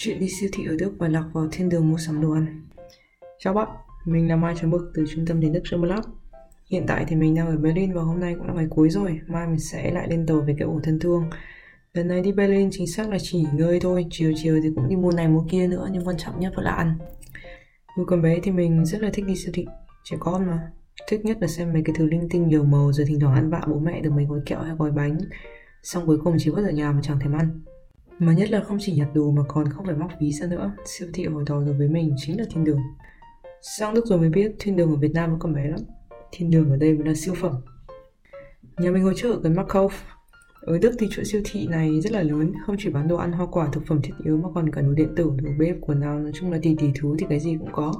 Chuyện đi siêu thị ở Đức và lạc vào thiên đường mua sắm đồ ăn. Chào bạn, mình là Mai Trấn Bực từ trung tâm đến Đức Lab. Hiện tại thì mình đang ở Berlin và hôm nay cũng là ngày cuối rồi. Mai mình sẽ lại lên tàu về cái ổ thân thương. Lần này đi Berlin chính xác là chỉ ngơi thôi Chiều chiều thì cũng đi mua này mua kia nữa Nhưng quan trọng nhất vẫn là ăn. Hồi còn bé thì mình rất là thích đi siêu thị Trẻ con mà. Thích nhất là xem mấy cái thứ linh tinh nhiều màu Rồi thỉnh thoảng ăn vạ bố mẹ được mấy gói kẹo hay gói bánh. Xong cuối cùng chỉ vứt ở nhà mà chẳng thèm ăn mà nhất là không chỉ nhặt đồ mà còn không phải móc ví ra nữa. Siêu thị hồi đó đối với mình chính là thiên đường. Sang Đức rồi mới biết thiên đường ở Việt Nam vẫn còn bé lắm. Thiên đường ở đây mới là siêu phẩm. Nhà mình ngồi chợ ở gần Markov Ở Đức thì chuỗi siêu thị này rất là lớn Không chỉ bán đồ ăn, hoa quả, thực phẩm thiết yếu Mà còn cả đồ điện tử, đồ bếp, quần áo Nói chung là tỷ tỷ thứ thì cái gì cũng có.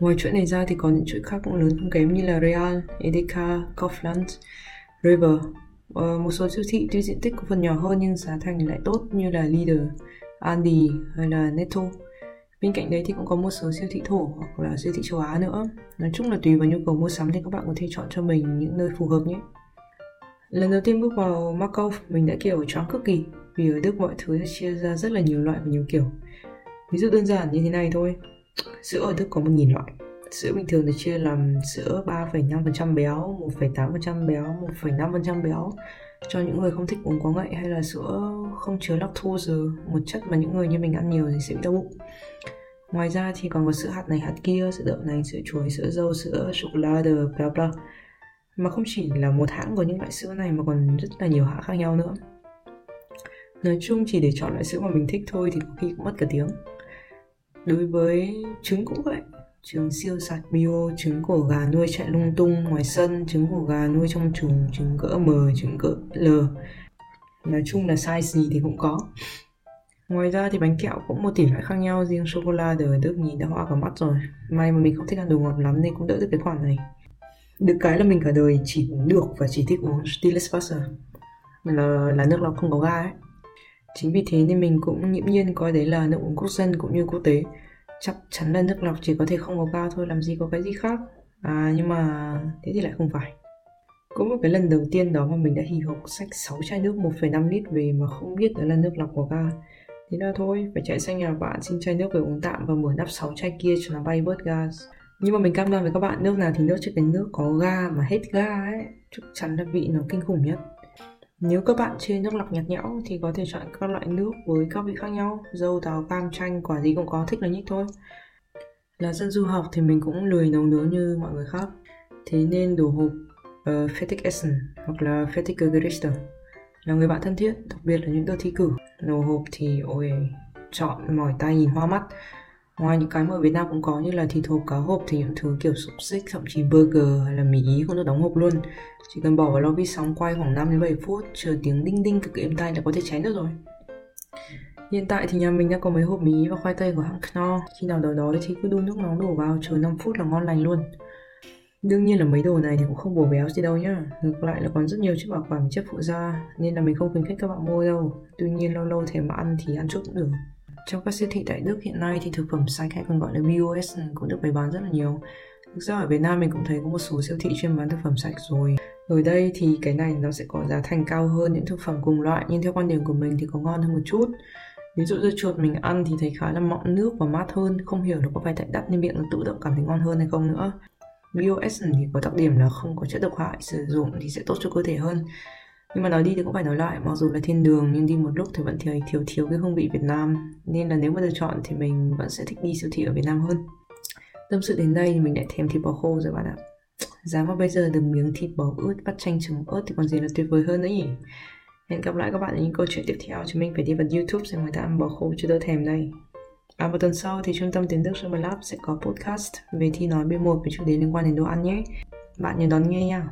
Ngoài chuỗi này ra thì còn những chuỗi khác cũng lớn không kém như là Real, Edeka, Kaufland, River. Ờ, một số siêu thị tuy diện tích có phần nhỏ hơn nhưng giá thành lại tốt như là Lidl, Aldi hay là Netto. Bên cạnh đấy thì cũng có một số siêu thị thổ hoặc là siêu thị châu Á nữa. Nói chung là tùy vào nhu cầu mua sắm thì các bạn có thể chọn cho mình những nơi phù hợp nhé. Lần đầu tiên bước vào Macau, mình đã kiểu choáng cực kỳ vì ở Đức mọi thứ chia ra rất là nhiều loại và nhiều kiểu. Ví dụ đơn giản như thế này thôi. Sữa ở Đức có 1.000 loại Sữa bình thường thì chia làm sữa 3,5% béo, 1,8% béo, 1,5% béo cho những người không thích uống quá ngậy hay là sữa không chứa lactose, một chất mà những người như mình ăn nhiều thì sẽ bị đau bụng. Ngoài ra thì còn có sữa hạt này hạt kia, sữa đậu nành, sữa chuối, sữa dâu, sữa sô cô la, bla bla. Mà không chỉ là một hãng có những loại sữa này mà còn rất là nhiều hãng khác nhau nữa. Nói chung chỉ để chọn loại sữa mà mình thích thôi thì có khi cũng mất cả tiếng. Đối với trứng cũng vậy, trứng siêu sạch bio trứng của gà nuôi chạy lung tung ngoài sân trứng của gà nuôi trong chuồng trứng cỡ M trứng cỡ L. Nói chung là size gì thì cũng có. Ngoài ra thì bánh kẹo cũng một tỷ loại khác nhau Riêng sô-cô-la ở Đức nhìn đã hoa cả mắt rồi. May mà mình không thích ăn đồ ngọt lắm nên cũng đỡ được cái khoản này. Được cái là mình cả đời chỉ uống được và chỉ thích uống Stilles Wasser là, là nước lọc không có ga ấy. Chính vì thế nên mình cũng nghiễm nhiên coi đấy là nước uống quốc dân cũng như quốc tế chắc chắn là nước lọc chỉ có thể không có ga thôi làm gì có cái gì khác. À nhưng mà thế thì lại không phải. Có một cái lần đầu tiên đó mà mình đã hì hục sách 6 chai nước 1,5 lít về mà không biết đó là nước lọc có ga. Thế là thôi phải chạy sang nhà bạn xin chai nước về uống tạm và mở nắp 6 chai kia cho nó bay bớt gas. Nhưng mà mình cam đoan với các bạn nước nào thì nước chỉ cái nước có ga mà hết ga ấy chắc chắn là vị nó kinh khủng nhất nếu các bạn chơi nước lọc nhạt nhẽo thì có thể chọn các loại nước với các vị khác nhau, dâu, táo, cam, chanh, quả gì cũng có, thích là nhích thôi. Là dân du học thì mình cũng lười nấu nướng như mọi người khác. Thế nên đồ hộp ờ, uh, Fetic Essen hoặc là Fetic Gerichte là người bạn thân thiết, đặc biệt là những đợt thi cử. Đồ hộp thì ôi chọn mỏi tay nhìn hoa mắt Ngoài những cái mà ở Việt Nam cũng có như là thịt hộp cá hộp thì những thứ kiểu xúc xích, thậm chí burger hay là mì ý cũng được đóng hộp luôn. Chỉ cần bỏ vào lò vi sóng quay khoảng 5 đến 7 phút, chờ tiếng đinh đinh cực êm tay là có thể cháy được rồi. Hiện tại thì nhà mình đang có mấy hộp mì và khoai tây của hãng Knorr. Khi nào đói đói thì cứ đun nước nóng đổ vào, chờ 5 phút là ngon lành luôn. Đương nhiên là mấy đồ này thì cũng không bổ béo gì đâu nhá. Ngược lại là còn rất nhiều chất bảo quản, chất phụ da, Nên là mình không khuyến khích các bạn mua đâu. Tuy nhiên lâu lâu thèm mà ăn thì ăn chút cũng được trong các siêu thị tại Đức hiện nay thì thực phẩm sạch hay còn gọi là BOS cũng được bày bán rất là nhiều. Thực ra ở Việt Nam mình cũng thấy có một số siêu thị chuyên bán thực phẩm sạch rồi. Ở đây thì cái này nó sẽ có giá thành cao hơn những thực phẩm cùng loại nhưng theo quan điểm của mình thì có ngon hơn một chút. Ví dụ dưa chuột mình ăn thì thấy khá là mọng nước và mát hơn, không hiểu nó có phải tại đắt nên miệng nó tự động cảm thấy ngon hơn hay không nữa. BOS thì có đặc điểm là không có chất độc hại, sử dụng thì sẽ tốt cho cơ thể hơn nhưng mà nói đi thì cũng phải nói lại, mặc dù là thiên đường nhưng đi một lúc thì vẫn thiếu thiếu thiếu cái hương vị Việt Nam. Nên là nếu mà được chọn thì mình vẫn sẽ thích đi siêu thị ở Việt Nam hơn. Tâm sự đến đây thì mình lại thèm thịt bò khô rồi bạn ạ. Giá mà bây giờ được miếng thịt bò ướt, bắt chanh chấm ớt thì còn gì là tuyệt vời hơn nữa nhỉ? Hẹn gặp lại các bạn ở những câu chuyện tiếp theo, chúng mình phải đi vào youtube xem người ta ăn bò khô cho đỡ thèm đây. À vào tuần sau thì trung tâm tiếng Đức Summer Lab sẽ có podcast về thi nói B1 về chủ đề liên quan đến đồ ăn nhé. Bạn nhớ đón nghe nha.